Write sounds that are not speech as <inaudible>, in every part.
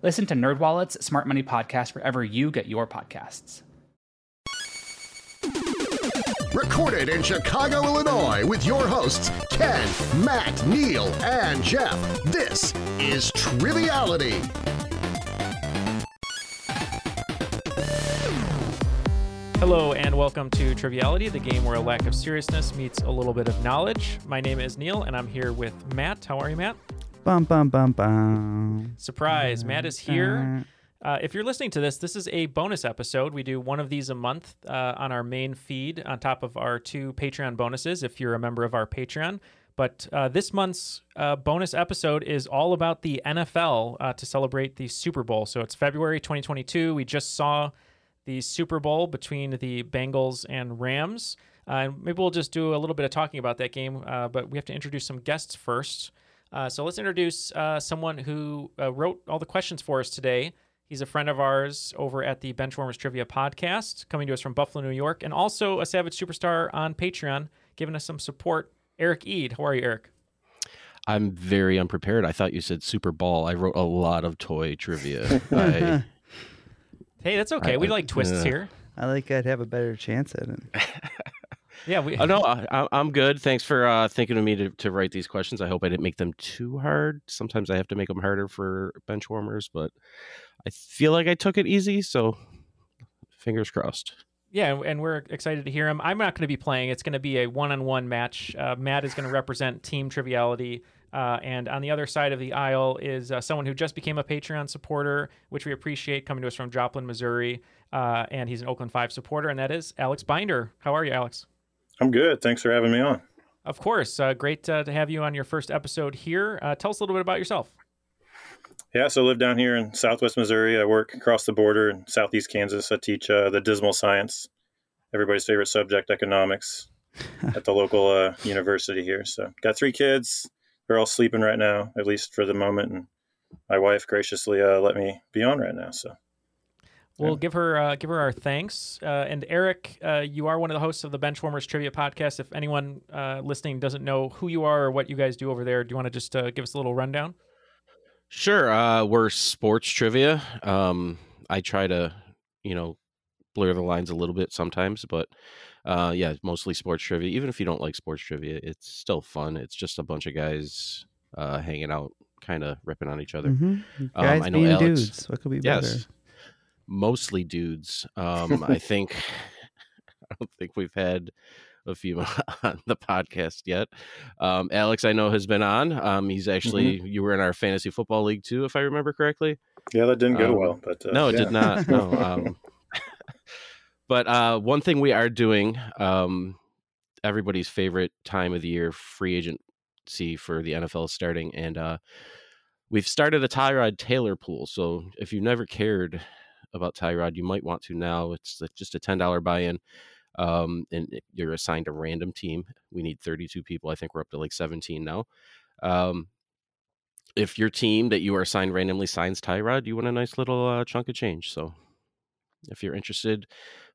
Listen to NerdWallet's Smart Money Podcast wherever you get your podcasts. Recorded in Chicago, Illinois, with your hosts, Ken, Matt, Neil, and Jeff. This is Triviality. Hello, and welcome to Triviality, the game where a lack of seriousness meets a little bit of knowledge. My name is Neil, and I'm here with Matt. How are you, Matt? Bum bum bum bum. Surprise, Matt is here. Uh, if you're listening to this, this is a bonus episode. We do one of these a month uh, on our main feed, on top of our two Patreon bonuses, if you're a member of our Patreon. But uh, this month's uh, bonus episode is all about the NFL uh, to celebrate the Super Bowl. So it's February 2022. We just saw the Super Bowl between the Bengals and Rams. Uh, and maybe we'll just do a little bit of talking about that game, uh, but we have to introduce some guests first. Uh, so let's introduce uh, someone who uh, wrote all the questions for us today. He's a friend of ours over at the Benchwarmers Trivia podcast, coming to us from Buffalo, New York, and also a Savage Superstar on Patreon, giving us some support. Eric Eid. How are you, Eric? I'm very unprepared. I thought you said Super Ball. I wrote a lot of toy trivia. I, <laughs> Hey, that's okay. I- we I- like twists uh, here. I like I'd have a better chance at it. <laughs> Yeah, we. oh no, I, I- I'm good. Thanks for uh, thinking of me to, to write these questions. I hope I didn't make them too hard. Sometimes I have to make them harder for bench warmers, but I feel like I took it easy. So fingers crossed. Yeah, and we're excited to hear him. I'm not going to be playing. It's going to be a one-on-one match. Uh, Matt is going to represent Team Triviality, uh, and on the other side of the aisle is uh, someone who just became a Patreon supporter, which we appreciate, coming to us from Joplin, Missouri, uh, and he's an Oakland Five supporter, and that is Alex Binder. How are you, Alex? I'm good. Thanks for having me on. Of course, uh, great uh, to have you on your first episode here. Uh, tell us a little bit about yourself. Yeah, so I live down here in Southwest Missouri. I work across the border in Southeast Kansas. I teach uh, the dismal science, everybody's favorite subject, economics, <laughs> at the local uh, university here. So got three kids. They're all sleeping right now, at least for the moment. And my wife graciously uh, let me be on right now. So We'll give her uh, give her our thanks. Uh, and Eric, uh, you are one of the hosts of the Benchwarmers Trivia Podcast. If anyone uh, listening doesn't know who you are or what you guys do over there, do you want to just uh, give us a little rundown? Sure. Uh, we're sports trivia. Um, I try to, you know, blur the lines a little bit sometimes, but uh, yeah, mostly sports trivia. Even if you don't like sports trivia, it's still fun. It's just a bunch of guys uh, hanging out, kind of ripping on each other. Mhm. Um, Guys I know being Alex- dudes. What could be yes, better? Mostly dudes. Um, I <laughs> think I don't think we've had a few <laughs> on the podcast yet. Um, Alex, I know has been on. Um, he's actually you were in our fantasy football league too, if I remember correctly. yeah, that didn't go Um, well. But uh, no, it yeah. did not. No. Um, <laughs> but uh, one thing we are doing, um, everybody's favorite time of the year, free agency for the NFL is starting, and uh, we've started a Tyrod Taylor pool. So if you never cared about Tyrod, you might want to now. It's just a ten dollar buy in. Um, and you're assigned a random team. We need 32 people. I think we're up to like 17 now. Um, if your team that you are assigned randomly signs Tyrod, you win a nice little uh, chunk of change. So if you're interested,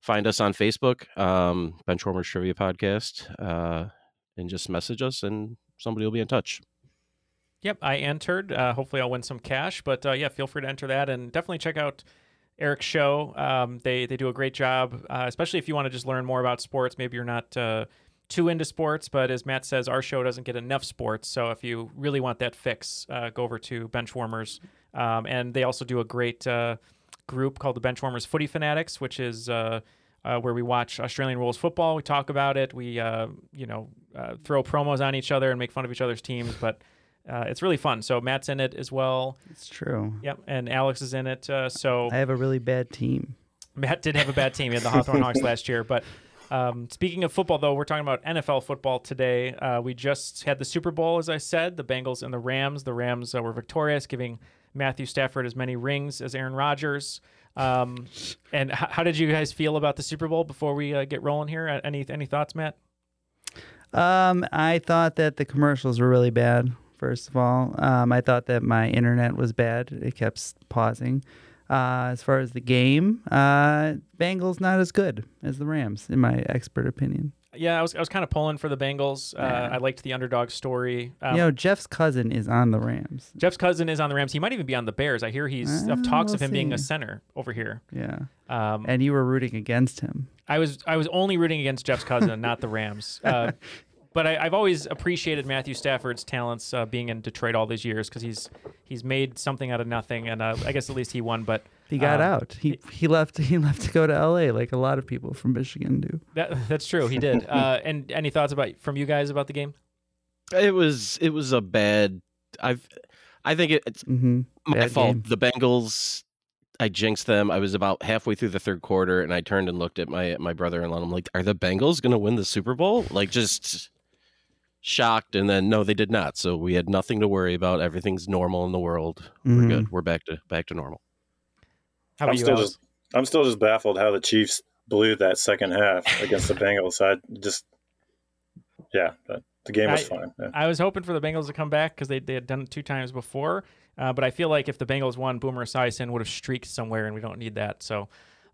find us on Facebook, um, Benchwarmers Trivia Podcast, uh, and just message us, and somebody will be in touch. Yep, I entered. Uh, hopefully, I'll win some cash. But uh, yeah, feel free to enter that, and definitely check out Eric's show. Um, they they do a great job, uh, especially if you want to just learn more about sports. Maybe you're not uh, too into sports, but as Matt says, our show doesn't get enough sports. So if you really want that fix, uh, go over to Benchwarmers. Um, and they also do a great uh, group called the Benchwarmers Footy Fanatics, which is uh, uh, where we watch Australian rules football. We talk about it. We, you know, throw promos on each other and make fun of each other's teams, but uh, it's really fun. So Matt's in it as well. It's true. Yep, and Alex is in it. Uh, so I have a really bad team. Matt did have a bad team. He had the Hawthorn Hawks <laughs> last year. But um, speaking of football, though, we're talking about NFL football today. Uh, we just had the Super Bowl, as I said, the Bengals and the Rams. The Rams uh, were victorious, giving Matthew Stafford as many rings as Aaron Rodgers. Um, and h- how did you guys feel about the Super Bowl before we uh, get rolling here? Any any thoughts, Matt? Um, I thought that the commercials were really bad. First of all, um, I thought that my internet was bad. It kept pausing. Uh, as far as the game, uh, Bengals not as good as the Rams, in my expert opinion. Yeah, I was I was kind of pulling for the Bengals. Uh, Yeah. I liked the underdog story. Um, you know, Jeff's cousin is on the Rams. Jeff's cousin is on the Rams. He might even be on the Bears. I hear he's of talks we'll of him being a center over here. Yeah, Um, and you were rooting against him. I was I was only rooting against Jeff's cousin, not the Rams. Uh, <laughs> but I, I've always appreciated Matthew Stafford's talents uh, being in Detroit all these years because he's he's made something out of nothing, and uh, I guess at least he won. But He got um, out. He he left. <laughs> He left to go to L.A. like a lot of people from Michigan do. That, that's true. He did. Uh, <laughs> and any thoughts about from you guys about the game? It was it was a bad. I've I think it, it's Mm-hmm. my Bad fault. game. The Bengals. I jinxed them. I was about halfway through the third quarter, and I turned and looked at my my brother-in-law. And I'm like, "Are the Bengals going to win the Super Bowl?" Like, just shocked. And then no, they did not. So we had nothing to worry about. Everything's normal in the world. We're Mhm. good. We're back to back to normal. How I'm about you, still Alex? just I'm still just baffled how the Chiefs blew that second half against the Bengals. I just yeah, but the game was I- fine. Yeah. I was hoping for the Bengals to come back because they, they had done it two times before. Uh, but I feel like if the Bengals won, Boomer Esiason would have streaked somewhere, and we don't need that. So,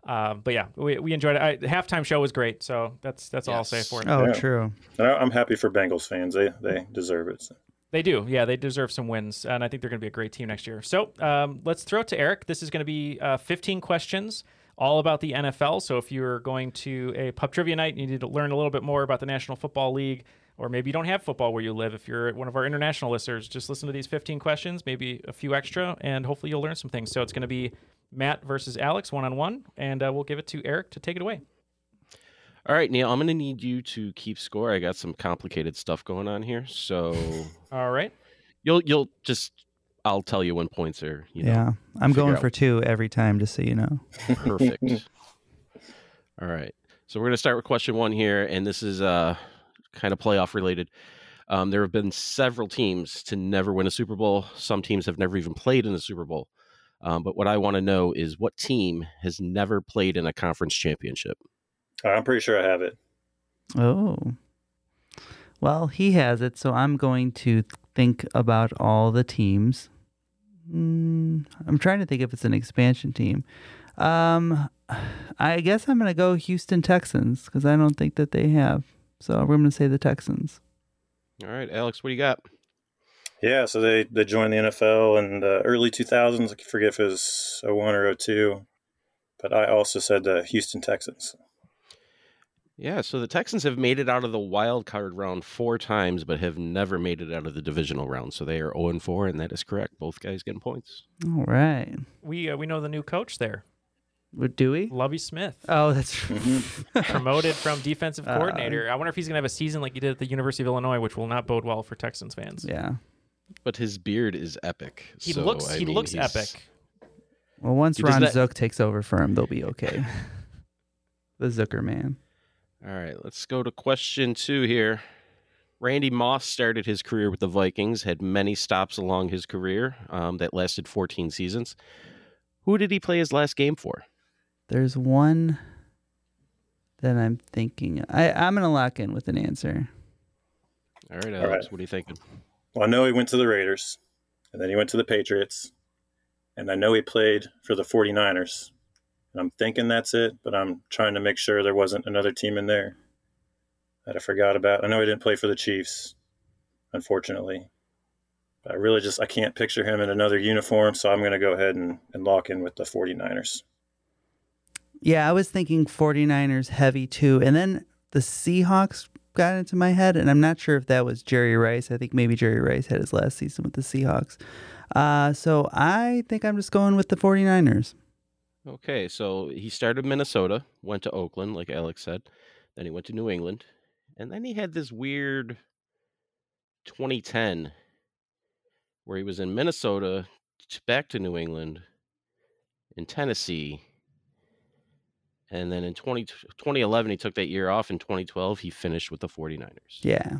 um, but yeah, we, we enjoyed it. I, the halftime show was great. So that's that's all I'll say for it. Oh, Yeah. true. And I- I'm happy for Bengals fans. They they deserve it. So. They do. Yeah, they deserve some wins, and I think they're going to be a great team next year. So um, let's throw it to Eric. This is going to be uh, 15 questions all about the NFL. So if you're going to a pub trivia night, and you need to learn a little bit more about the National Football League, or maybe you don't have football where you live. If you're one of our international listeners, just listen to these 15 questions, maybe a few extra, and hopefully you'll learn some things. So it's going to be Matt versus Alex one on one, and uh, we'll give it to Eric to take it away. All right, Neil. I'm going to need you to keep score. I got some complicated stuff going on here, so <laughs> All right. you'll you'll just I'll tell you when points are. You know, yeah, I'm going out. for two every time, just so you know. Perfect. <laughs> All right. So we're going to start with question one here, and this is uh, kind of playoff related. Um, there have been several teams to never win a Super Bowl. Some teams have never even played in a Super Bowl. Um, but what I want to know is what team has never played in a conference championship? I'm pretty sure I have it. Oh. Well, he has it, so I'm going to think about all the teams. Mm, I'm trying to think if it's an expansion team. Um, I guess I'm going to go Houston Texans because I don't think that they have. So we're going to say the Texans. All right, Alex, what do you got? Yeah, so they they joined the NFL in the early 2000s. I forget if it was 01 or 02, but I also said the Houston Texans. Yeah, so the Texans have made it out of the wild card round four times, but have never made it out of the divisional round. So they are 0 and 4, and that is correct. Both guys getting points. All right. We uh, we know the new coach there, What do we? Lovie Smith. Oh, that's <laughs> promoted from defensive Uh, coordinator. I wonder if he's going to have a season like he did at the University of Illinois, which will not bode well for Texans fans. yeah. But his beard is epic. He so, looks I he mean, looks he's- epic. Well, once He Ron that- Zook takes over for him, they'll be okay. <laughs> the Zucker man. All right, let's go to question two here. Randy Moss started his career with the Vikings, had many stops along his career um, that lasted 14 seasons. Who did he play his last game for? There's one that I'm thinking. I, I'm going to lock in with an answer. All right, All Alex, right. what are you thinking? Well, I know he went to the Raiders, and then he went to the Patriots, and I know he played for the 49ers. And I'm thinking that's it, but I'm trying to make sure there wasn't another team in there that I forgot about. I know he didn't play for the Chiefs, unfortunately. But I really just I can't picture him in another uniform, so I'm going to go ahead and, and lock in with the 49ers. Yeah, I was thinking 49ers heavy too. And then the Seahawks got into my head, and I'm not sure if that was Jerry Rice. I think maybe Jerry Rice had his last season with the Seahawks. Uh, so I think I'm just going with the 49ers. Okay, so he started Minnesota, went to Oakland, like Alex said. Then he went to New England, and then he had this weird 2010 where he was in Minnesota, back to New England, in Tennessee, and then in 20, 2011 he took that year off. In 2012 he finished with the 49ers. Yeah.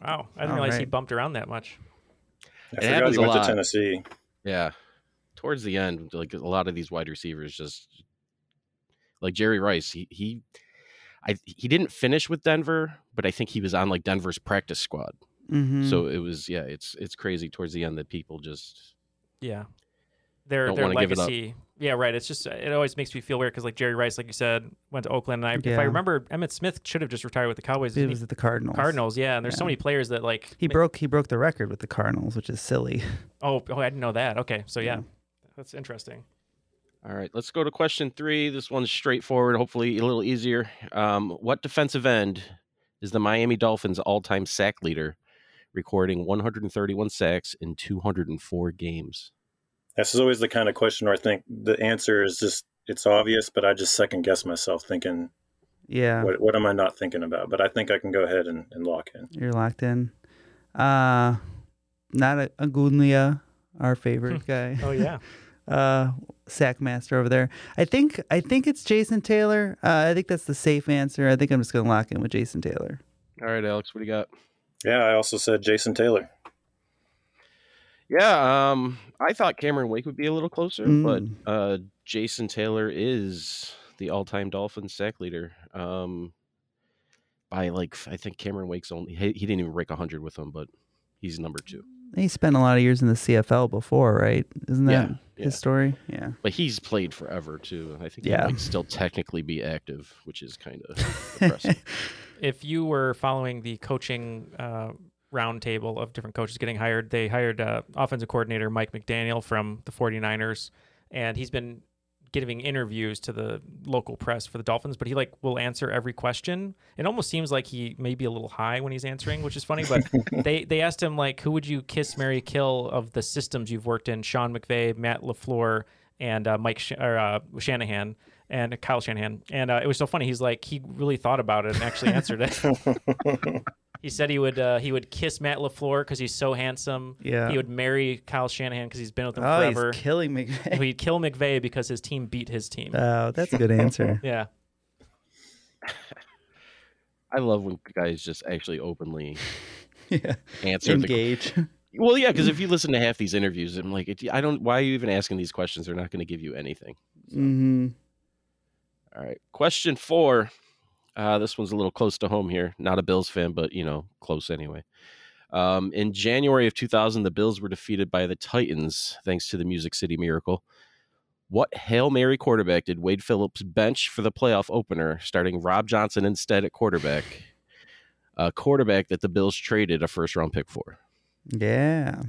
Wow, I didn't All realize he bumped around that much. I It happens he a went to lot. Tennessee. Yeah. Towards the end, like a lot of these wide receivers just like Jerry Rice, he he I he didn't finish with Denver, but I think he was on like Denver's practice squad. Mm-hmm. So it was yeah, it's it's crazy towards the end that people just Yeah, their Don't their wanna give it up. legacy. Yeah, right. It's just it always makes me feel weird because like Jerry Rice, like you said, went to Oakland, and I, if I remember, Emmitt Smith should have just retired with the Cowboys. it didn't was he? at the Cardinals. Cardinals, yeah. And there's so many players that like He ma- broke he broke the record with the Cardinals, which is silly. <laughs> Oh, oh, I didn't know that. Okay, so yeah, Yeah. that's interesting. All right, let's go to question three. This one's straightforward, hopefully a little easier. Um, what defensive end is the Miami Dolphins' all-time sack leader, recording 131 sacks in 204 games? This is always the kind of question where I think the answer is just it's obvious, but I just second guess myself thinking, Yeah. what, what am I not thinking about? But I think I can go ahead and, and lock in. You're locked in. Uh not a Agulia, our favorite <laughs> guy. Oh yeah, <laughs> uh sack master over there. I think I think it's Jason Taylor. Uh, I think that's the safe answer. I think I'm just gonna lock in with Jason Taylor. All right, Alex, what do you got? Yeah, I also said Jason Taylor. Yeah, um, I thought Cameron Wake would be a little closer, but Mm. uh, Jason Taylor is the all-time Dolphins sack leader. Um, by like, I think Cameron Wake's only he, he didn't even break hundred with him, but he's number two. He spent a lot of years in the CFL before, right? Isn't that Yeah, his story? Yeah. But he's played forever too. I think Yeah. he might still technically be active, which is kind of <laughs> impressive. <laughs> if you were following the coaching uh, roundtable of different coaches getting hired, they hired uh, offensive coordinator Mike McDaniel from the 49ers, and he's been giving interviews to the local press for the Dolphins, but he like will answer every question. It almost seems like he may be a little high when he's answering, which is funny. But <laughs> they they asked him like, who would you kiss, marry, kill of the systems you've worked in? Sean McVay, Matt LaFleur, and uh, Mike Sh- or, uh, Shanahan. And Kyle Shanahan, and uh, it was so funny. He's like, he really thought about it and actually answered it. <laughs> <laughs> He said he would uh, he would kiss Matt LaFleur because he's so handsome. Yeah. He would marry Kyle Shanahan because he's been with him Oh, forever. he's killing me. He'd kill McVay because his team beat his team. Oh, that's a good answer. <laughs> yeah. <laughs> I love when guys just actually openly <laughs> yeah. answer the Engage. Well, yeah, because if you listen to half these interviews, I'm like, it, I don't. Why are you even asking these questions? They're not going to give you anything. hmm All right, question four. Uh, this one's a little close to home here. Not a Bills fan, but you know, close anyway. Um, in January of 2000, the Bills were defeated by the Titans thanks to the Music City Miracle. What Hail Mary quarterback did Wade Phillips bench for the playoff opener, starting Rob Johnson instead at quarterback? A quarterback that the Bills traded a first round pick for. Yeah.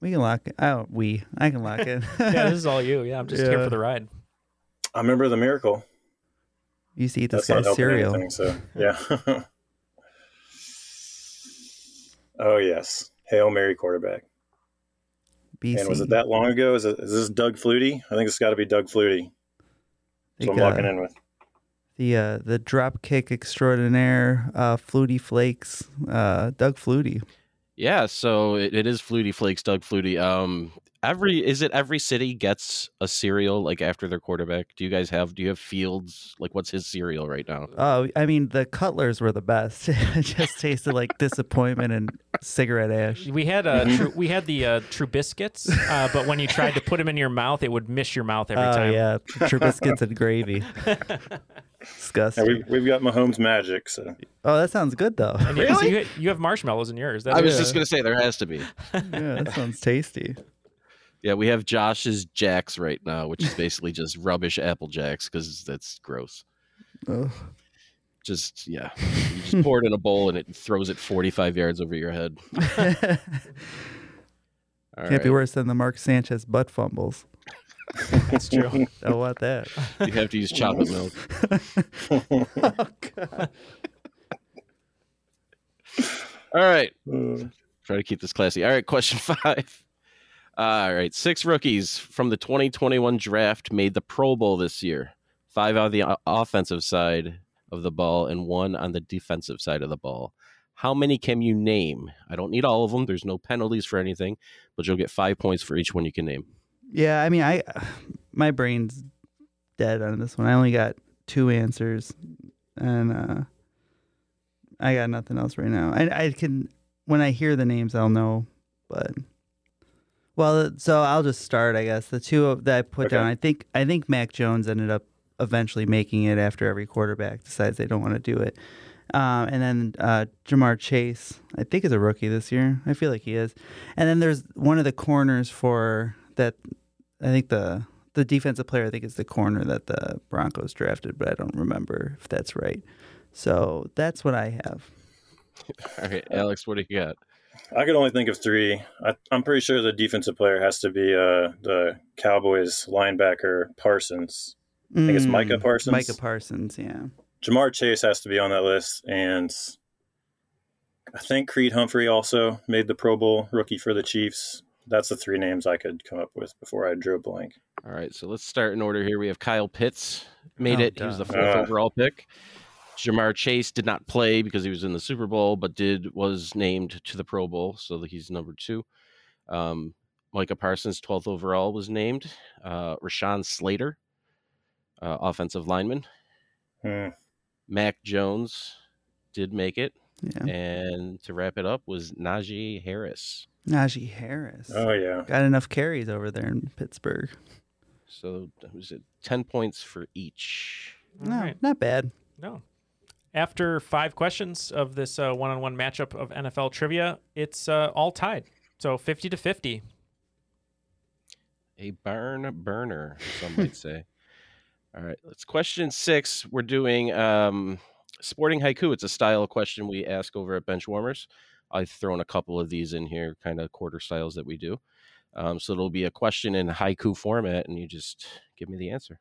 We can lock it. Oh, we. I can lock it. <laughs> Yeah, this is all <laughs> you. Yeah, I'm just here for the ride. I remember the miracle. You used to eat this That's not guy's helping cereal. anything, so yeah. <laughs> oh yes, Hail Mary quarterback. BC. And was it that long ago? Is, it, is this Doug Flutie? I think it's got to be Doug Flutie. So I'm walking uh, in with. The uh, the drop kick extraordinaire, uh, Flutie Flakes, uh, Doug Flutie. Yeah, so it, it is Flutie Flakes, Doug Flutie. Um, every is it every city gets a cereal like after their quarterback? Do you guys have? Do you have Fields? Like, what's his cereal right now? Oh, I mean, the Cutlers were the best. <laughs> it just tasted like disappointment and cigarette ash. We had uh, tru- we had the uh, Trubiscuits, uh, but when you tried to put them in your mouth, it would miss your mouth every Oh time. yeah, Trubiscuits and gravy. <laughs> Yeah, Disgusting. we, we've got Mahomes magic. So Oh, that sounds good though. And you, so you, you have marshmallows in yours. That's I was Yeah. just gonna say there has to be. yeah, that sounds tasty. Yeah, we have Josh's Jacks right now, which is <laughs> basically just rubbish Apple Jacks because that's gross. Ugh. Just yeah, you just <laughs> pour it in a bowl and it throws it forty five yards over your head. All <laughs> Can't be worse than the Mark Sanchez butt fumbles. That's true. Don't want that. You have to use chocolate milk. oh God. All right. Try to keep this classy. All right, question five. All right, six rookies from the 2021 draft made the Pro Bowl this year. Five on the offensive side of the ball and one on the defensive side of the ball. How many can you name? I don't need all of them. There's no penalties for anything, but you'll get five points for each one you can name. Yeah, I mean, I <sighs> my brain's dead on this one. I only got two answers, and uh, I got nothing else right now. I I can when I hear the names, I'll know. But well, so I'll just start. I guess the two of- that I put Okay. down. I think I think Mac Jones ended up eventually making it after every quarterback decides they don't want to do it. Um, and then uh, Ja'Marr Chase, I think is a rookie this year. I feel like he is. And then there's one of the corners for that. I think the the defensive player I think is the corner that the Broncos drafted, but I don't remember if that's right. So that's what I have. <laughs> All right, Alex, what do you got? I could only think of three. I, I'm pretty sure the defensive player has to be uh, the Cowboys linebacker Parsons. I think it's Micah Mm, Parsons. Micah Parsons, yeah. Ja'Marr Chase has to be on that list, and I think Creed Humphrey also made the Pro Bowl rookie for the Chiefs. That's the three names I could come up with before I drew a blank. All right, so let's start in order here. We have Kyle Pitts made Oh, it. He was the fourth Uh. overall pick. Ja'Marr Chase did not play because he was in the Super Bowl, but did was named to the Pro Bowl, so he's number two. Um, Micah Parsons, twelfth overall, was named. Uh, Rashawn Slater, uh, offensive lineman. Hmm. Mac Jones did make it, Yeah. and to wrap it up was Najee Harris. Najee Harris. Oh yeah, Got enough carries over there in Pittsburgh. So was it ten points for each. No, right. not bad. No. After five questions of this uh, one-on-one matchup of NFL trivia, it's uh, all tied. So 50 to 50. A barn burner, some <laughs> might say. All right, let's question six. We're doing um, sporting haiku. It's a style question we ask over at Benchwarmers. I've thrown a couple of these in here, kind of quarter styles that we do. Um, so it'll be a question in haiku format, and you just give me the answer.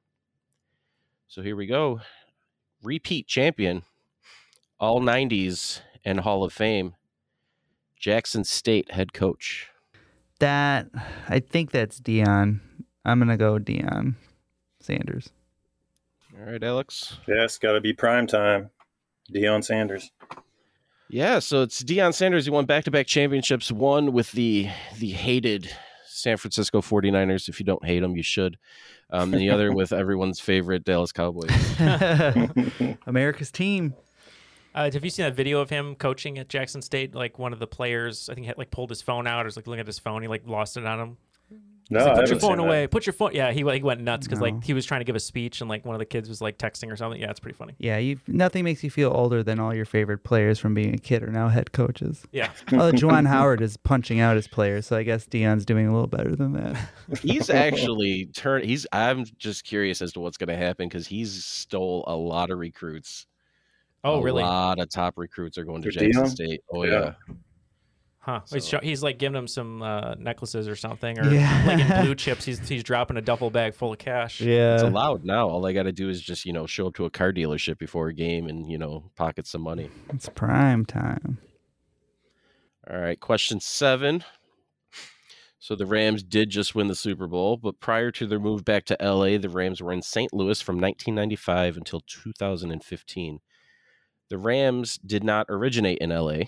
So here we go. Repeat champion, all 90s and Hall of Fame, Jackson State head coach. That I think that's Deion. I'm gonna go Deion Sanders. All right, Alex. yes, got to be prime time. Deion Sanders. Yeah, so it's Deion Sanders. He won back-to-back championships. One with the the hated San Francisco 49ers. If you don't hate them, you should. Um, and the other <laughs> with everyone's favorite Dallas Cowboys. <laughs> America's team. Uh, have you seen that video of him coaching at Jackson State? Like one of the players, I think, had like pulled his phone out or was like looking at his phone. He like lost it on him. No, He's like, I put your phone seen that. away. Put your phone. Yeah, he he went nuts because No. like he was trying to give a speech and like one of the kids was like texting or something. Yeah, it's pretty funny. Yeah, you nothing makes you feel older than all your favorite players from being a kid are now head coaches. Yeah. <laughs> Well, Juwan <laughs> Howard is punching out his players, so I guess Deion's doing a little better than that. <laughs> He's actually turned. He's. I'm just curious as to what's going to happen because he's stole a lot of recruits. Oh, a really? A lot of top recruits are going to For Jackson Deion? State. Oh Yeah. yeah. Huh. He's, So- show, he's like giving them some uh, necklaces or something, or Yeah. like in blue <laughs> chips. He's he's dropping a duffel bag full of cash. yeah, It's allowed now. All I got to do is just you know show up to a car dealership before a game and you know pocket some money. it's prime time. All right, question seven. So the Rams did just win the Super Bowl, but prior to their move back to LA, the Rams were in St. Louis from 1995 until 2015. The Rams did not originate in LA.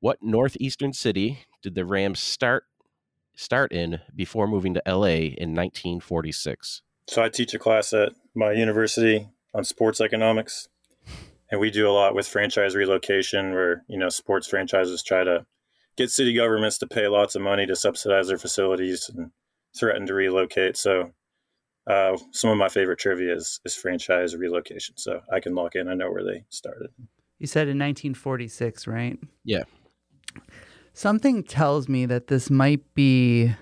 What northeastern city did the Rams start start in before moving to LA in 1946? So I teach a class at my university on sports economics, and we do a lot with franchise relocation, where you know sports franchises try to get city governments to pay lots of money to subsidize their facilities and threaten to relocate. So uh, some of my favorite trivia is, is franchise relocation. So I can lock in. I know where they started. You said in 1946, right? Yeah. Something tells me that this might be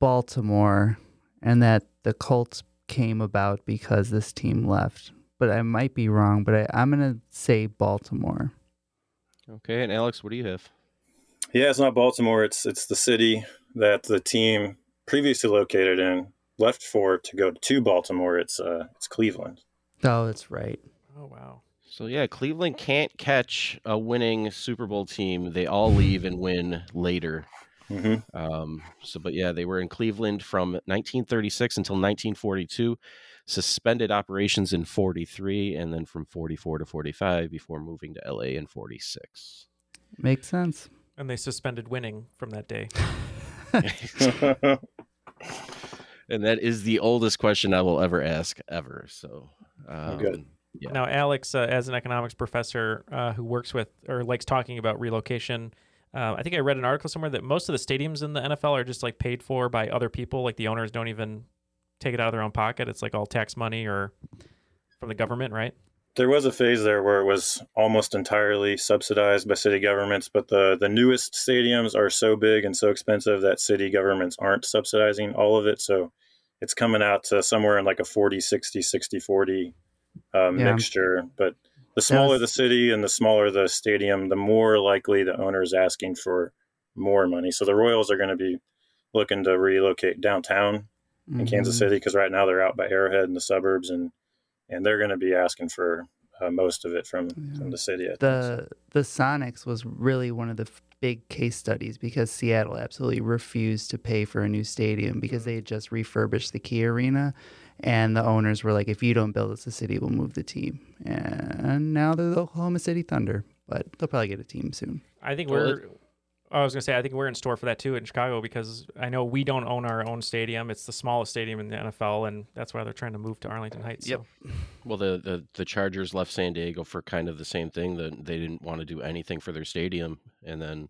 Baltimore and that the Colts came about because this team left. But I might be wrong, but I, I'm going to say Baltimore. Okay, and Alex, what do you have? Yeah, it's not Baltimore. It's it's the city that the team previously located in left for to go to Baltimore. It's uh it's Cleveland. Oh, that's right. Oh wow. So yeah, Cleveland can't catch a winning Super Bowl team. They all leave and win later. Mm-hmm. Um, so, but yeah, they were in Cleveland from 1936 until 1942, suspended operations in 43, and then from 44 to 45 before moving to LA in 46. Makes sense. And they suspended winning from that day. <laughs> <laughs> <laughs> and that is the oldest question I will ever ask ever. So, um, good. Yeah. Now, Alex, uh, as an economics professor uh, who works with or likes talking about relocation, uh, I think I read an article somewhere that most of the stadiums in the NFL are just like paid for by other people. Like the owners don't even take it out of their own pocket. It's like all tax money or from the government, right? There was a phase there where it was almost entirely subsidized by city governments, but the, the newest stadiums are so big and so expensive that city governments aren't subsidizing all of it. So it's coming out to somewhere in like a 40, 60, 60, 40 um, Yeah. mixture. But the smaller Yes. the city and the smaller the stadium, the more likely the owner is asking for more money. So the Royals are going to be looking to relocate downtown in Kansas Mhm. City because right now they're out by Arrowhead in the suburbs, and and they're going to be asking for uh, most of it from from the city. I think. the the Sonics was really one of the f- big case studies because Seattle absolutely refused to pay for a new stadium because they had just refurbished the Key Arena, and the owners were like, "If you don't build us a city, we'll move the team." And now they're the Oklahoma City Thunder, but they'll probably get a team soon. I think we're. I was gonna say I think we're in store for that too in Chicago because I know we don't own our own stadium. It's the smallest stadium in the NFL, and that's why they're trying to move to Arlington Heights. Yep. so. Well, the, the the Chargers left San Diego for kind of the same thing. That they didn't want to do anything for their stadium, and then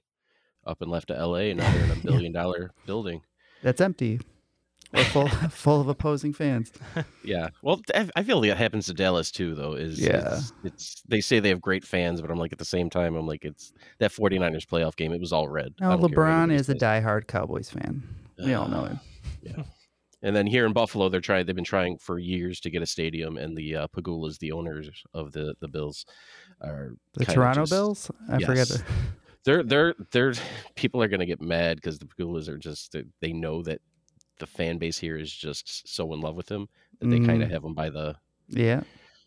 up and left to L.A. and now they're in a <laughs> billion dollar building. That's empty, or full <laughs> full of opposing fans. Yeah. Well, I- feel like it happens to Dallas too, though. Is Yeah. it's, it's they say they have great fans, but I'm like at the same time, I'm like it's that 49ers playoff game. It was all red. I No, don't care what LeBron is a diehard Cowboys fan. We all know him. Yeah. And then here in Buffalo, they're trying. They've been trying for years to get a stadium, and the uh, Pegulas, the owners of the the Bills, are The Toronto just- Bills. I forget. The, They're they're they're people are gonna get mad because the Pegulas are just they know that the fan base here is just so in love with him that they kind of Mm. have him by the yeah.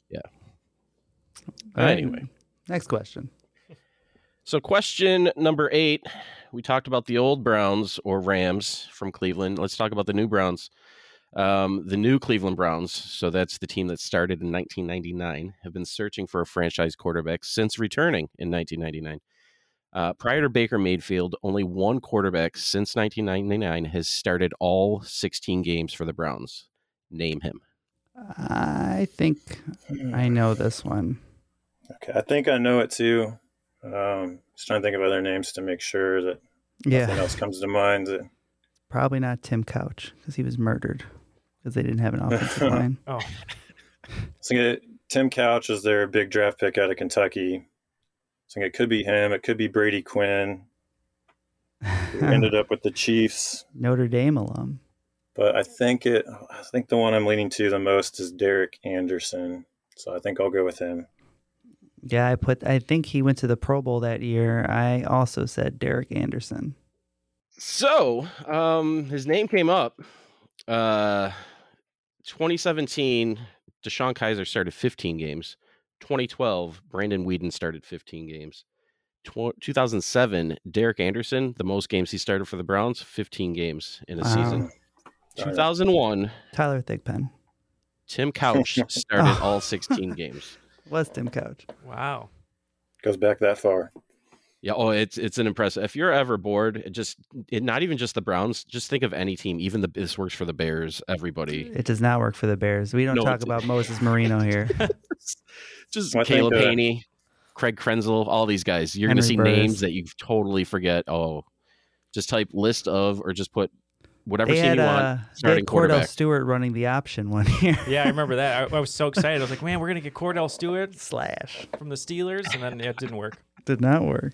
yeah. All right. Anyway. next question. So, question number eight. We talked about the old Browns or Rams from Cleveland. Let's talk about the new Browns. Um, the new Cleveland Browns, so that's the team that started in 1999, have been searching for a franchise quarterback since returning in 1999. Uh, prior to Baker Mayfield, only one quarterback since 1999 has started all 16 games for the Browns. Name him. I think I know this one. Okay, I think I know it too. Um, just trying to think of other names to make sure that Yeah. nothing else comes to mind. That, Probably not Tim Couch because he was murdered because they didn't have an <laughs> offensive line. Oh, <laughs> so it- Tim Couch is their big draft pick out of Kentucky. So it could be him. It could be Brady Quinn. Who <laughs> ended up with the Chiefs. Notre Dame alum. But I think it. I think the one I'm leaning to the most is Derek Anderson. So I think I'll go with him. Yeah, I put. I think he went to the Pro Bowl that year. I also said Derek Anderson. So, um, his name came up. Uh, 2017, DeShone Kizer started 15 games. 2012, Brandon Weeden started 15 games. Tw- 2007, Derek Anderson, the most games he started for the Browns, 15 games in a Wow. season. 2001, Tyler Thigpen Tim Couch <laughs> started Oh. all <laughs> 16 games. was Tim Couch. wow. Goes back that far. Yeah, oh, it's it's an impressive. If you're ever bored, just it, not even just the Browns. Just think of any team. Even the this works for the Bears. Everybody. It does not work for the Bears. We don't No, talk about Moses <laughs> Marino here. <laughs> just I think, Caleb uh, Hanie, Craig Krenzel, all these guys. You're going to see Burris. names that you totally forget. Oh, just type list of or just put whatever they team had, you uh, want. they Starting had Kordell. Stewart running the option one <laughs> year. Yeah, I remember that. I, I was so excited. I was like, man, we're gonna get Kordell Stewart Slash from the Steelers, and then it didn't work. did not work.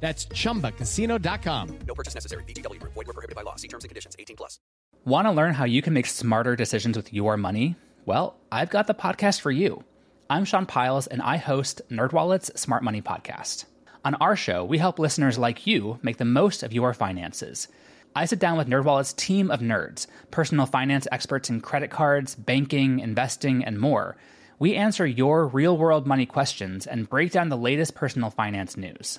That's chumbacasino.com. No purchase necessary. VGW Group. Void were prohibited by law. See terms and conditions. 18 plus. Want to learn how you can make smarter decisions with your money? Well, I've got the podcast for you. I'm Sean Pyles, and I host NerdWallet's Smart Money Podcast. On our show, we help listeners like you make the most of your finances. I sit down with NerdWallet's team of nerds, personal finance experts in credit cards, banking, investing, and more. We answer your real-world money questions and break down the latest personal finance news.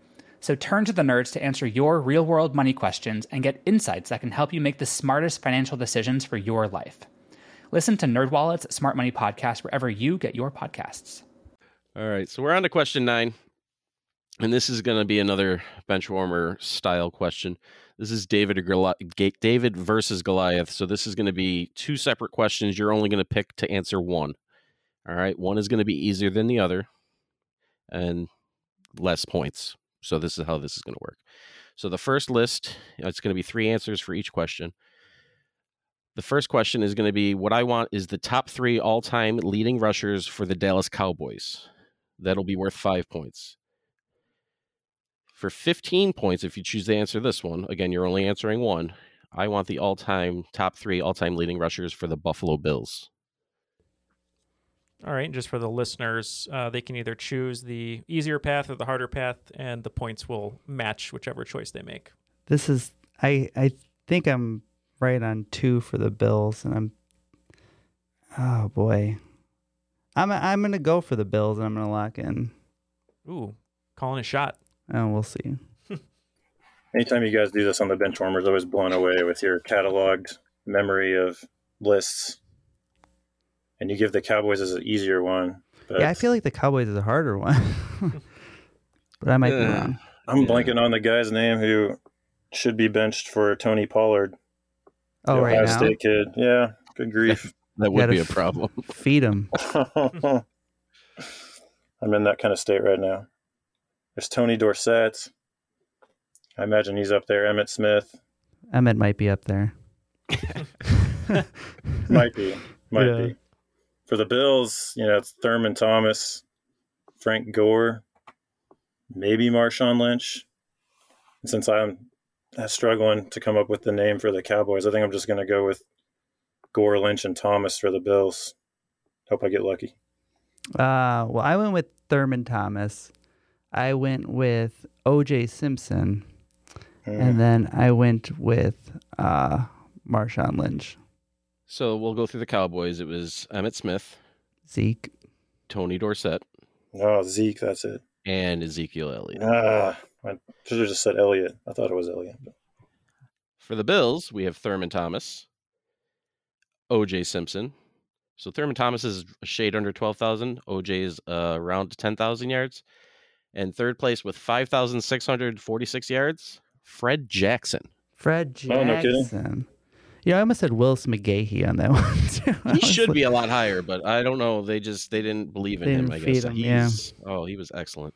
So turn to the nerds to answer your real world money questions and get insights that can help you make the smartest financial decisions for your life. Listen to NerdWallet's Smart Money Podcast wherever you get your podcasts. All right, so we're on to question nine, and this is going to be another bench warmer style question. This is David David versus Goliath. So this is going to be two separate questions. You're only going to pick to answer one. All right, one is going to be easier than the other, and less points. So this is how this is going to work. So the first list, uh, it's going to be three answers for each question. The first question is going to be what I want is the top three all time leading rushers for the Dallas Cowboys. That'll be worth five points. For 15 points, if you choose to answer this one, again, you're only answering one. I want the all time top three all time leading rushers for the Buffalo Bills. All right, just for the listeners, uh, they can either choose the easier path or the harder path, and the points will match whichever choice they make. This is I I think I'm right on two for the Bills, and I'm oh boy, I'm I'm gonna go for the Bills, and I'm gonna lock in. Ooh, calling a shot. Oh, we'll see. <laughs> Anytime you guys do this on the bench warmers, always blown away with your cataloged memory of lists. And you give the Cowboys as an easier one. But Yeah, I feel like the Cowboys is a harder one, <laughs> but I might be wrong. I'm blanking on the guy's name who should be benched for Tony Pollard. Oh, the right Ohio now? State kid. Yeah, good grief. <laughs> That would be a problem. Feed him. <laughs> I'm in that kind of state right now. There's Tony Dorsett. I imagine he's up there. Emmitt Smith Emmitt might be up there. might be, might Yeah. be. For the Bills, you know, it's Thurman Thomas, Frank Gore, maybe Marshawn Lynch. And since I'm struggling to come up with the name for the Cowboys, I think I'm just going to go with Gore, Lynch, and Thomas for the Bills. Hope I get lucky. Uh, well, I went with Thurman Thomas. I went with O.J. Simpson, Mm. and then I went with uh, Marshawn Lynch. So we'll go through the Cowboys. It was Emmitt Smith, Zeke. Tony Dorsett, Oh, Zeke, that's it. and Ezekiel Elliott. Ah, I should have just said Elliott. I thought it was Elliott. For the Bills, we have Thurman Thomas, OJ Simpson. So Thurman Thomas is a shade under 12,000. OJ is uh, around 10,000 yards. And third place with 5,646 yards, Fred Jackson. Fred Oh, no kidding. Yeah, I almost said Willis McGahee on that <laughs> one too. He should like- be a lot higher, but I don't know. They just they didn't believe in They him. didn't I guess him, yeah. Oh, he was excellent.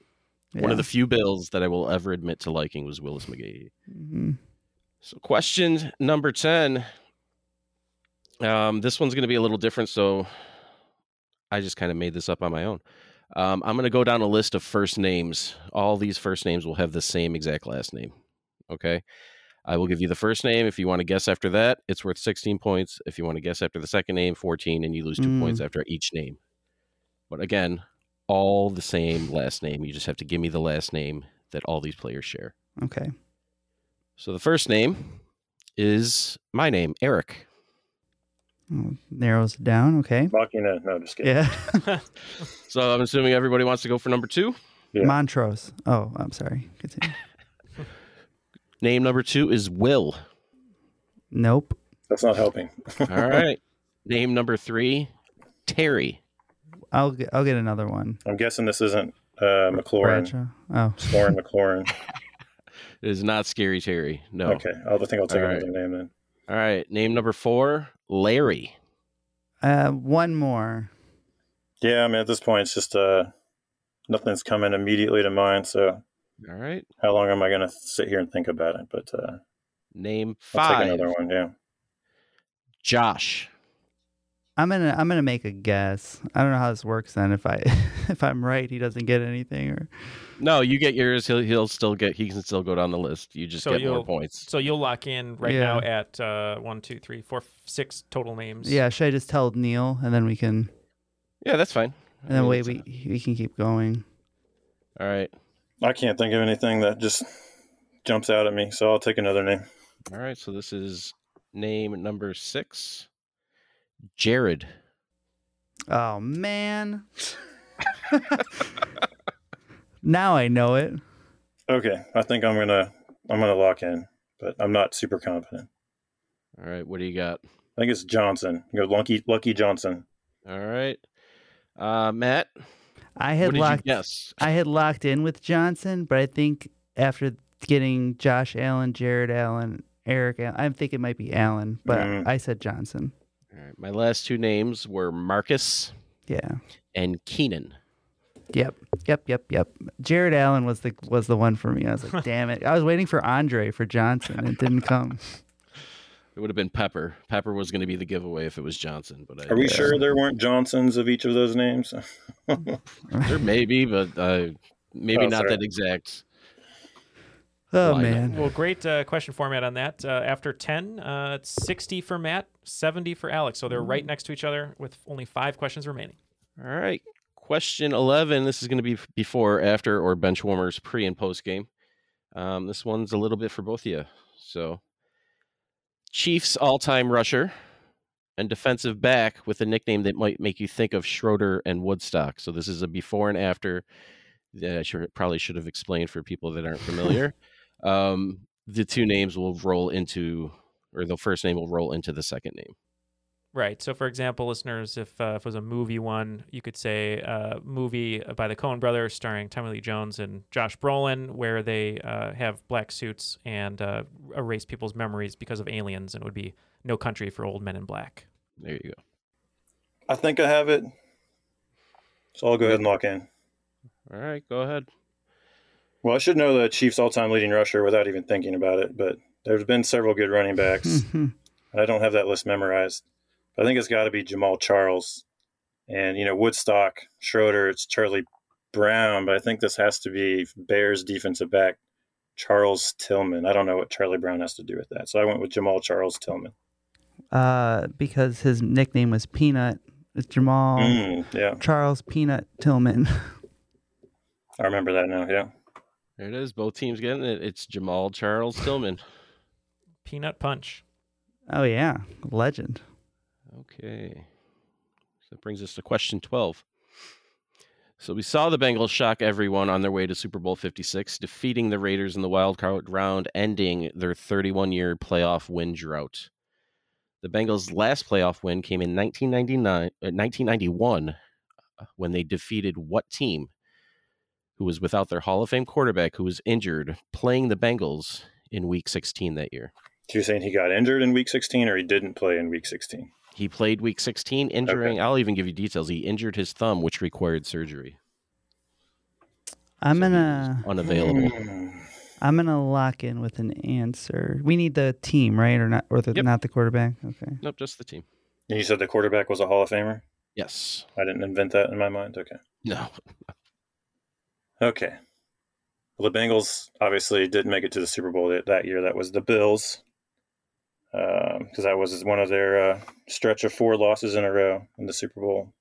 One of the few Bills that I will ever admit to liking was Willis McGahee. Mhm. So, question number 10. Um, this one's going to be a little different. So, I just kind of made this up on my own. Um, I'm going to go down a list of first names. All these first names will have the same exact last name. Okay. I will give you the first name. If you want to guess after that, it's worth 16 points. If you want to guess after the second name, 14, and you lose two Mm. points after each name. But again, all the same last name. You just have to give me the last name that all these players share. Okay. So the first name is my name, Eric. Oh, narrows it down. Okay. Machina. No, just kidding. Yeah. <laughs> <laughs> So I'm assuming everybody wants to go for number two. Yeah. Montrose. Oh, I'm sorry. Continue. Name number two is Will. Nope. That's not helping. <laughs> All right. Name number three, Terry. I'll get, I'll get another one. I'm guessing this isn't uh, McLaurin. Bradshaw. Oh. Lauren McLaurin. <laughs> It is not Scary Terry. No. Okay. I'll, I think I'll take All right. another name then. All right. Name number four, Larry. Uh, one more. Yeah, I mean at this point it's just uh nothing's coming immediately to mind. So All right. how long am I going to sit here and think about it? But uh, Name I'll five, take another one. Yeah. Josh. I'm gonna I'm gonna make a guess. I don't know how this works then. If I <laughs> if I'm right, he doesn't get anything, or No, you get yours. He'll he'll still get. He can still go down the list. You just so get more points. So you'll lock in right Yeah. now at uh, one, two, three, four, f- six total names. yeah. Should I just tell Neil and then we can Yeah, that's fine. and then wait we we can keep going. All right. I can't think of anything that just jumps out at me, so I'll take another name. All right. So this is name number six, Jared. Oh man. now I know it. Okay, I think I'm gonna I'm gonna lock in, but I'm not super confident. All right. What do you got? I think it's Johnson. You go Lucky Lucky Johnson. All right. Uh, Matt. I had locked you guess? I had locked in with Johnson, but I think after getting Josh Allen, Jared Allen, Eric Allen, I think it might be Allen, but Mm. I said Johnson. All right. My last two names were Marcus Yeah. and Keenan. Yep. Yep. Yep. Yep. Jared Allen was the was the one for me. I was like, <laughs> damn it. I was waiting for Andre for Johnson. It didn't come. <laughs> It would have been Pepper. Pepper was going to be the giveaway if it was Johnson, but I, Are we sure there weren't Johnsons of each of those names? <laughs> there may be, but uh, maybe Oh, not sorry. that exact. Oh lineup. man. Well, great uh, question format on that. Uh, after 10, uh, it's 60 for Matt, 70 for Alex. So they're right next to each other with only five questions remaining. All right. Question 11. This is going to be before, after, or bench warmers pre and post game. Um, this one's a little bit for both of you. So, Chiefs all time rusher and defensive back with a nickname that might make you think of Schroeder and Woodstock. So, this is a before and after that I should, probably should have explained for people that aren't familiar. <laughs> um, the two names will roll into, or the first name will roll into the second name. Right. So, for example, listeners, if, uh, if it was a movie one, you could say uh, movie by the Coen brothers starring Tommy Lee Jones and Josh Brolin, where they uh, have black suits and uh, erase people's memories because of aliens, and it would be No Country for Old Men in Black. There you go. I think I have it. So I'll go ahead and lock in. All right. Go ahead. Well, I should know the Chiefs' all-time leading rusher without even thinking about it, but there's been several good running backs. and <laughs> I don't have that list memorized. But I think it's got to be Jamaal Charles, and you know Woodstock, Schroeder, it's Charlie Brown, but I think this has to be Bears defensive back Charles Tillman. I don't know what Charlie Brown has to do with that, so I went with Jamaal Charles Tillman. Uh, because his nickname was Peanut. It's Jamaal Mm, yeah, Charles Peanut Tillman. <laughs> I remember that now. Yeah. There it is. Both teams getting it. It's Jamaal Charles Tillman. Peanut Punch. oh yeah, legend. Okay. So that brings us to question 12. So we saw the Bengals shock everyone on their way to Super Bowl 56, defeating the Raiders in the wild card round, ending their 31 year playoff win drought. The Bengals' last playoff win came in 1999, uh, 1991 uh, when they defeated what team who was without their Hall of Fame quarterback who was injured playing the Bengals in week 16 that year? So you're saying he got injured in Week 16, or he didn't play in Week 16? He played week 16, injuring, I'll even give you details. He injured his thumb, which required surgery. I'm gonna Unavailable. Hmm. I'm gonna lock in with an answer. We need the team, right, or not, or the, Yep. not the quarterback? Okay. Nope, just the team. And you said the quarterback was a Hall of Famer? Yes. I didn't invent that in my mind. Okay. No. <laughs> Okay. Well, the Bengals obviously didn't make it to the Super Bowl that, that year. That was the Bills, because that was one of their uh, stretch of four losses in a row in the Super Bowl.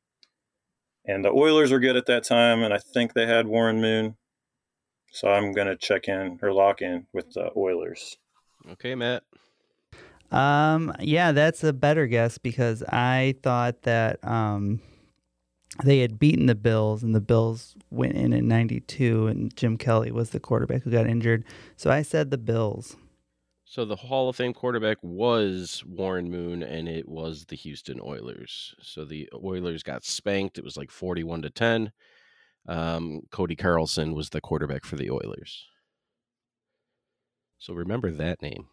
And the Oilers were good at that time, and I think they had Warren Moon. So I'm going to check in or lock in with the Oilers. Okay, Matt. Um, yeah, that's a better guess because I thought that um, they had beaten the Bills and the Bills went in in 92 and Jim Kelly was the quarterback who got injured. So I said the Bills. So the Hall of Fame quarterback was Warren Moon, and it was the Houston Oilers. So the Oilers got spanked. It was like 41 to 10. Um, Cody Carlson was the quarterback for the Oilers. So remember that name.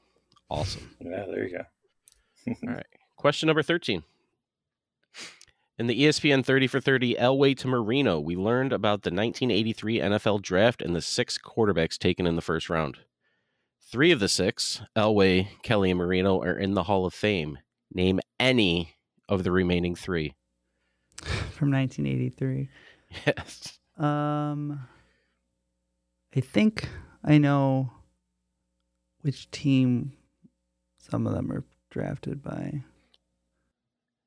Awesome. Yeah, there you go. All <laughs> right. Question number 13. In the ESPN 30 for 30 Elway to Marino, we learned about the 1983 NFL draft and the six quarterbacks taken in the first round. Three of the six, Elway, Kelly, and Marino, are in the Hall of Fame. Name any of the remaining three. <sighs> From 1983. <laughs> Yes. Um, I think I know which team some of them are drafted by.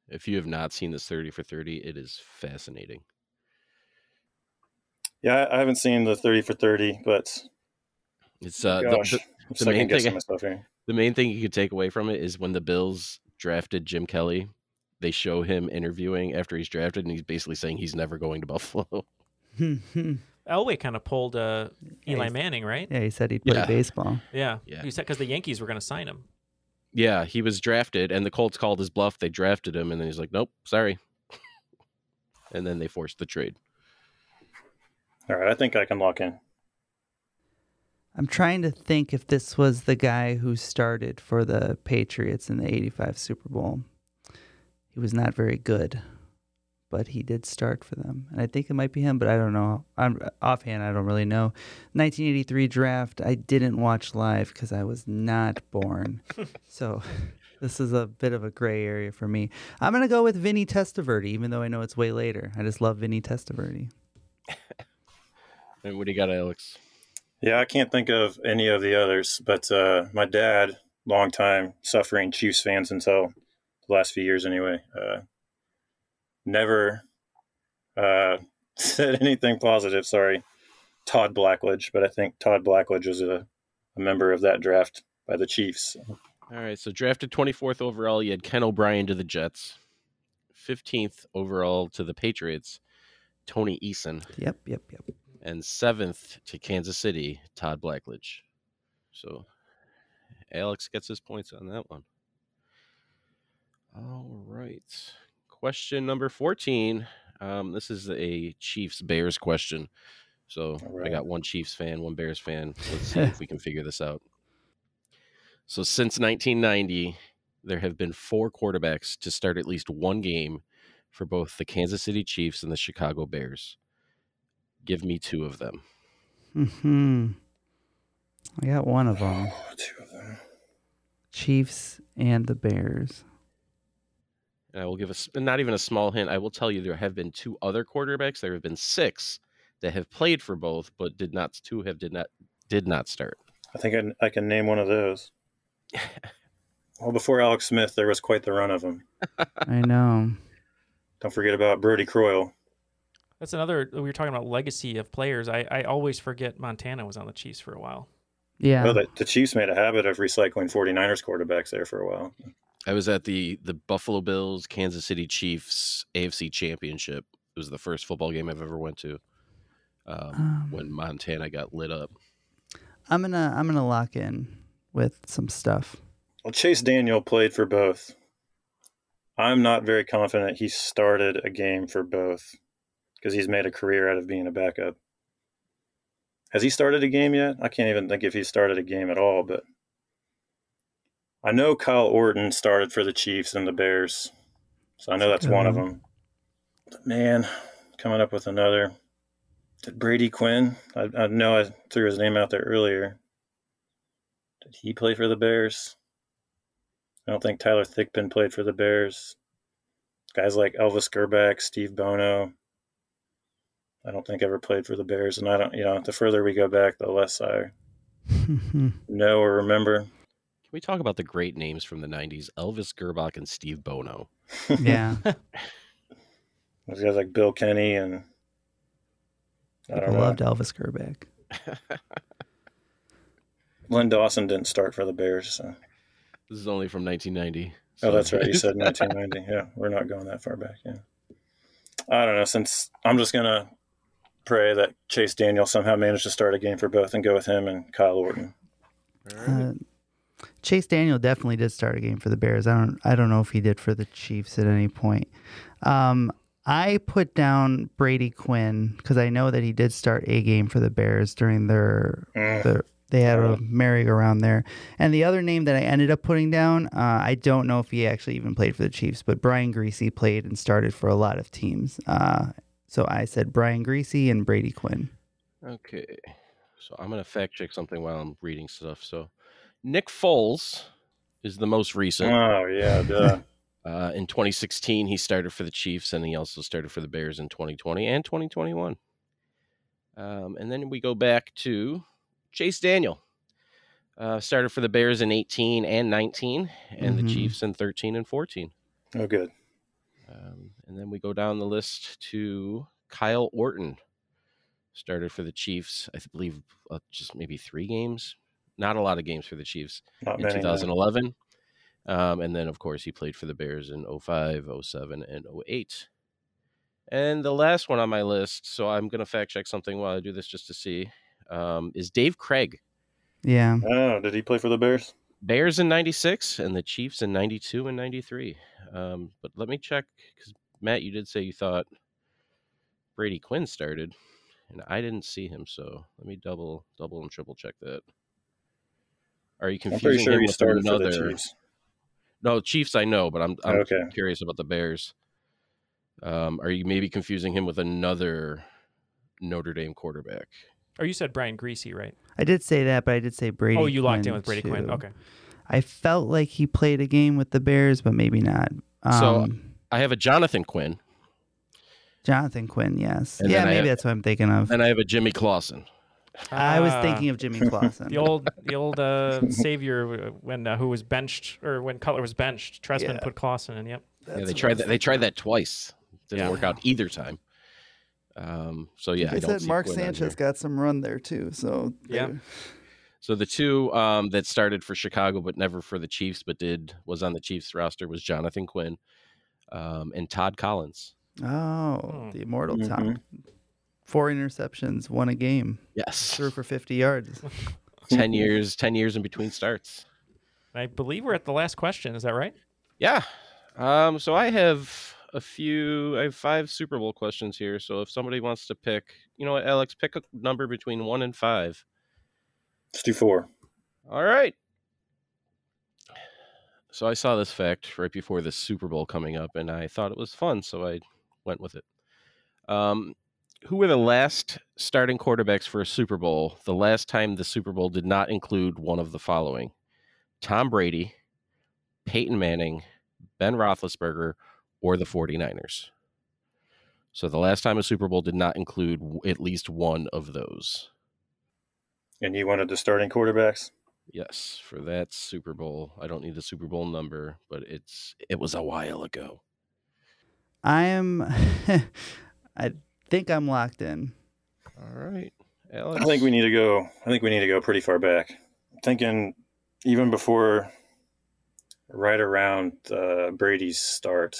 If you have not seen this 30 for 30, it is fascinating. Yeah, I I haven't seen the 30 for 30, but It's uh, the- gosh, the, main thing. myself here. <laughs> The main thing you could take away from it is when the Bills drafted Jim Kelly, they show him interviewing after he's drafted, and he's basically saying he's never going to <laughs> Buffalo. <laughs> Elway kind of pulled uh, Eli he's- Manning, right? Yeah, he said he'd play Yeah. baseball. Yeah. Yeah. He said because the Yankees were going to sign him. Yeah, he was drafted, and the Colts called his bluff. They drafted him, and then he's like, "Nope, sorry." and then they forced the trade. All right, I think I can lock in. I'm trying to think if this was the guy who started for the Patriots in the 85 Super Bowl. He was not very good, but he did start for them. And I think it might be him, but I don't know. I'm offhand, I don't really know. 1983 draft, I didn't watch live because I was not born. <laughs> so <laughs> this is a bit of a gray area for me. I'm going to go with Vinny Testaverde, even though I know it's way later. I just love Vinny Testaverde. <laughs> What do you got, Alex? Yeah, I can't think of any of the others, but uh, my dad, long time suffering Chiefs fans until the last few years anyway, uh, never uh, <laughs> said anything positive. Sorry, Todd Blackledge, but I think Todd Blackledge was a, a member of that draft by the Chiefs. All right, so drafted 24th overall, you had Ken O'Brien to the Jets. 15th overall to the Patriots, Tony Eason. Yep, yep, yep. And seventh to Kansas City, Todd Blackledge. So Alex gets his points on that one. All right. Question number 14. Um, this is a Chiefs Bears question. So I got one Chiefs fan, one Bears fan. Let's see if we can <laughs> figure this out. So since 1990, there have been four quarterbacks to start at least one game for both the Kansas City Chiefs and the Chicago Bears. Give me two of them. Hmm. I got one of them. Two of them. Chiefs and the Bears. And I will give a s- not even a small hint. I will tell you there have been two other quarterbacks. There have been six that have played for both, but did not. Two have did not did not start. I think I, I can name one of those. <laughs> well, before Alex Smith, there was quite the run of them. I know. Don't forget about Brodie Croyle. That's another. We were talking about legacy of players. I, I always forget Montana was on the Chiefs for a while. Yeah. Well, the, the Chiefs made a habit of recycling 49ers quarterbacks there for a while. I was at the the Buffalo Bills Kansas City Chiefs AFC Championship. It was the first football game I've ever went to. Um, Um, when Montana got lit up. I'm gonna I'm gonna lock in with some stuff. Well, Chase Daniel played for both. I'm not very confident he started a game for both because he's made a career out of being a backup. Has he started a game yet? I can't even think if he started a game at all, but I know Kyle Orton started for the Chiefs and the Bears. So I know that's one of mm-hmm. them. But man, coming up with another. Did Brady Quinn? I, I know I threw his name out there earlier. Did he play for the Bears? I don't think Tyler Thigpen played for the Bears. Guys like Elvis Grbac, Steve Bono. I don't think ever played for the Bears, and I don't. You know, the further we go back, the less I <laughs> know or remember. Can we talk about the great names from the '90s? Elvis Grbac and Steve Bono. <laughs> Yeah. Those guys like Bill Kenney and I I don't know. loved Elvis Grbac. <laughs> Len Dawson didn't start for the Bears. So. This is only from 1990. Oh, that's right. You said 1990. Yeah, we're not going that far back. Yeah. I don't know. Since I'm just gonna pray that Chase Daniel somehow managed to start a game for both and go with him and Kyle Orton. Uh, Chase Daniel definitely did start a game for the Bears. I don't I don't know if he did for the Chiefs at any point. Um, I put down Brady Quinn because I know that he did start a game for the Bears during their Mm. their they had a merry-go-round there. And the other name that I ended up putting down, uh, I don't know if he actually even played for the Chiefs, but Brian Griese played and started for a lot of teams. Uh, so I said Brian Griese and Brady Quinn. Okay. So I'm going to fact check something while I'm reading stuff. So Nick Foles is the most recent. Oh, yeah, duh. <laughs> uh, in 2016, he started for the Chiefs and he also started for the Bears in 2020 and 2021. Um, and then we go back to Chase Daniel. Uh, started for the Bears in 18 and 19, and Mhm. the Chiefs in 13 and 14. Oh, good. Um, and then we go down the list to Kyle Orton. Started for the Chiefs, I believe, uh, just maybe three games. Not a lot of games for the Chiefs Not in many, 2011. Um, and then, of course, he played for the Bears in 05, 07, and 08. And the last one on my list, so I'm going to fact check something while I do this just to see, um, is Dave Krieg. Yeah. Oh, did he play for the Bears? Bears in 96 and the Chiefs in 92 and 93. Um, but let me check because Matt, you did say you thought Brady Quinn started, and I didn't see him. So let me double, double, and triple check that. Are you confusing sure him with started for the another? Chiefs. No, Chiefs. I know, but I'm I'm Okay. curious about the Bears. Um, are you maybe confusing him with another Notre Dame quarterback? Oh, you said Brian Griese, right? I did say that, but I did say Brady. oh, you locked in with Brady Quinn. Okay. I felt like he played a game with the Bears, but maybe not. Um, so I have a Jonathan Quinn, Jonathan Quinn, yes. And yeah, maybe have- that's what I'm thinking of. and I have a Jimmy Clausen. I was Ah, thinking of Jimmy Clausen. <laughs> the old, the old uh, savior when uh, who was benched or when Cutler was benched. Trestman Yeah. put Clausen in. Yep. yeah, they tried that. They tried that twice. Didn't Yeah. work out either time. Um, so yeah, I They don't said Mark Sanchez got some run there too. So Yeah. So the two um, that started for Chicago but never for the Chiefs, but did was on the Chiefs roster was Jonathan Quinn um, and Todd Collins. Oh, Hmm. the immortal Mhm. Tom. Four interceptions, won a game, Yes, threw for 50 yards. <laughs> ten years, ten years in between starts. I believe we're at the last question. Is that right? Yeah. Um, so I have a few. I have five Super Bowl questions here. So if somebody wants to pick, you know what, Alex, pick a number between one and five. Let's do four. All right. So I saw this fact right before the Super Bowl coming up, and I thought it was fun, so I went with it. Um, who were the last starting quarterbacks for a Super Bowl? The last time the Super Bowl did not include one of the following: Tom Brady, Peyton Manning, Ben Roethlisberger, or the 49ers. So the last time a Super Bowl did not include at least one of those. And you wanted the starting quarterbacks? Yes, for that Super Bowl. I don't need the Super Bowl number, but it's it was a while ago. I am, <laughs> I think I'm locked in. All right, Alex. I think we need to go. I think we need to go pretty far back. I'm thinking even before, right around uh, Brady's start.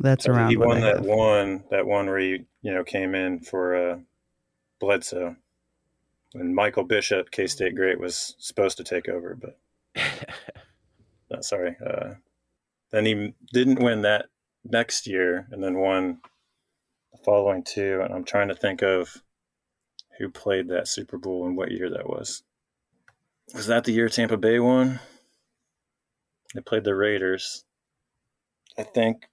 That's Uh, around He won that one. That one where he, you know, came in for uh, Bledsoe, and Michael Bishop, K State great, was supposed to take over, but <laughs> uh, sorry. Uh, then he didn't win that next year, and then won the following two. And I'm trying to think of who played that Super Bowl and what year that was. Was that the year Tampa Bay won? They played the Raiders. I think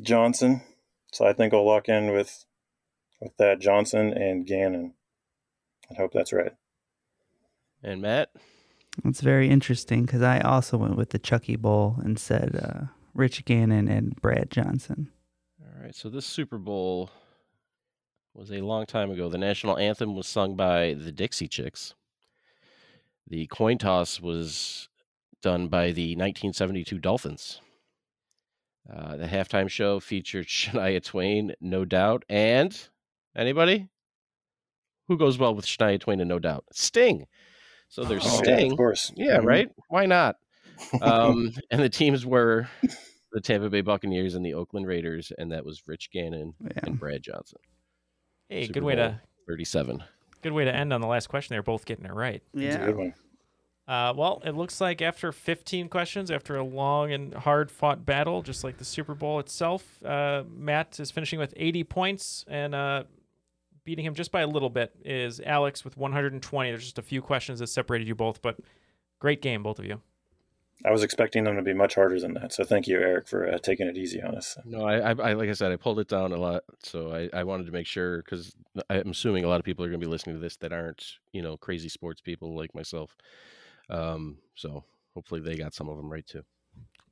Johnson. So I think I'll lock in with with that Johnson and Gannon. I hope that's right. and Matt. It's very interesting because I also went with the Chucky Bowl and said uh, Rich Gannon and Brad Johnson. All right, so this Super Bowl was a long time ago. The national anthem was sung by the Dixie Chicks. The coin toss was done by the 1972 Dolphins. Uh, the halftime show featured <laughs> Shania Twain, No Doubt, and anybody who goes well with Shania Twain and No Doubt? Sting. So there's Oh, yeah, Sting. of course. Yeah, Mhm. right. Why not? <laughs> Um, and the teams were the Tampa Bay Buccaneers and the Oakland Raiders, and that was Rich Gannon and Brad Johnson. Hey, Super good way Bowl to 37. good way to end on the last question. They're both getting it right. That's a good one. Uh, well, it looks like after 15 questions, after a long and hard fought battle, just like the Super Bowl itself, uh, Matt is finishing with 80 points, and uh, beating him just by a little bit is Alex with 120. There's just a few questions that separated you both, but great game, both of you. I was expecting them to be much harder than that. So thank you, Eric, for uh, taking it easy on us. No, I, I, I, like I said, I pulled it down a lot, so I, I wanted to make sure because I'm assuming a lot of people are going to be listening to this that aren't, you know, crazy sports people like myself. Um, so hopefully they got some of them right too.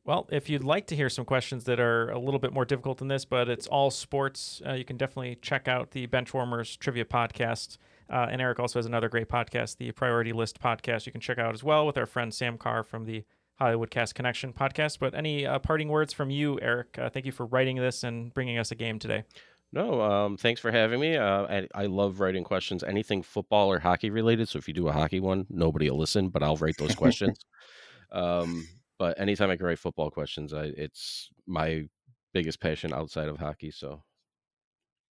Well, if you'd like to hear some questions that are a little bit more difficult than this, but it's all sports, uh, you can definitely check out the Benchwarmers Trivia Podcast. Uh, and Eric also has another great podcast, the Priority List Podcast. You can check out as well with our friend Sam Carr from the Hollywood Cast Connection podcast. But any uh, parting words from you, Eric? Uh, thank you for writing this and bringing us a game today. No, um, thanks for having me. Uh, I, I, love writing questions, anything football or hockey related. So if you do a hockey one, nobody will listen, but I'll write those questions. <laughs> um, but anytime I can write football questions, I, it's my biggest passion outside of hockey. So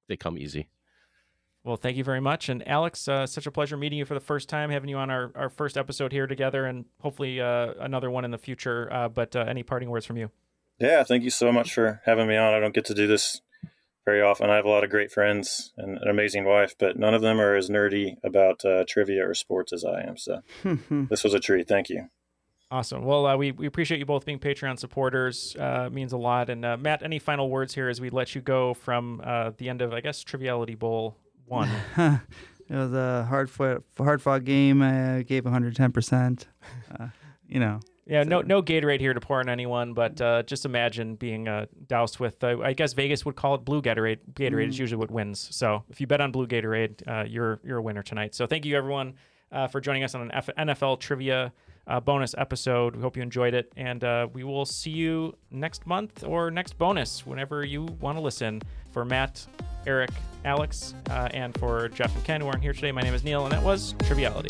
they come easy. Well, thank you very much. And Alex, uh, such a pleasure meeting you for the first time, having you on our, our first episode here together, and hopefully uh, another one in the future. Uh, but uh, any parting words from you? Yeah, thank you so much for having me on. I don't get to do this very often. I have a lot of great friends and an amazing wife, but none of them are as nerdy about uh, trivia or sports as I am. So <laughs> this was a treat. Thank you. Awesome. Well, uh, we, we appreciate you both being Patreon supporters. Uh, means a lot. And uh, Matt, any final words here as we let you go from uh, the end of, I guess, Triviality Bowl one. <laughs> it was a hard fought, hard fought game. I gave 110. percent uh, You know. Yeah, so. no no Gatorade here to pour on anyone, but uh, just imagine being uh, doused with. Uh, I guess Vegas would call it blue Gatorade. Gatorade mm. is usually what wins. So if you bet on blue Gatorade, uh, you're you're a winner tonight. So thank you everyone uh, for joining us on an F- NFL trivia bonus episode. We hope you enjoyed it, and we will see you next month or next bonus whenever you want to listen. For Matt, Eric, Alex, uh, and for Jeff and Ken who aren't here today. My name is Neil, and that was Triviality.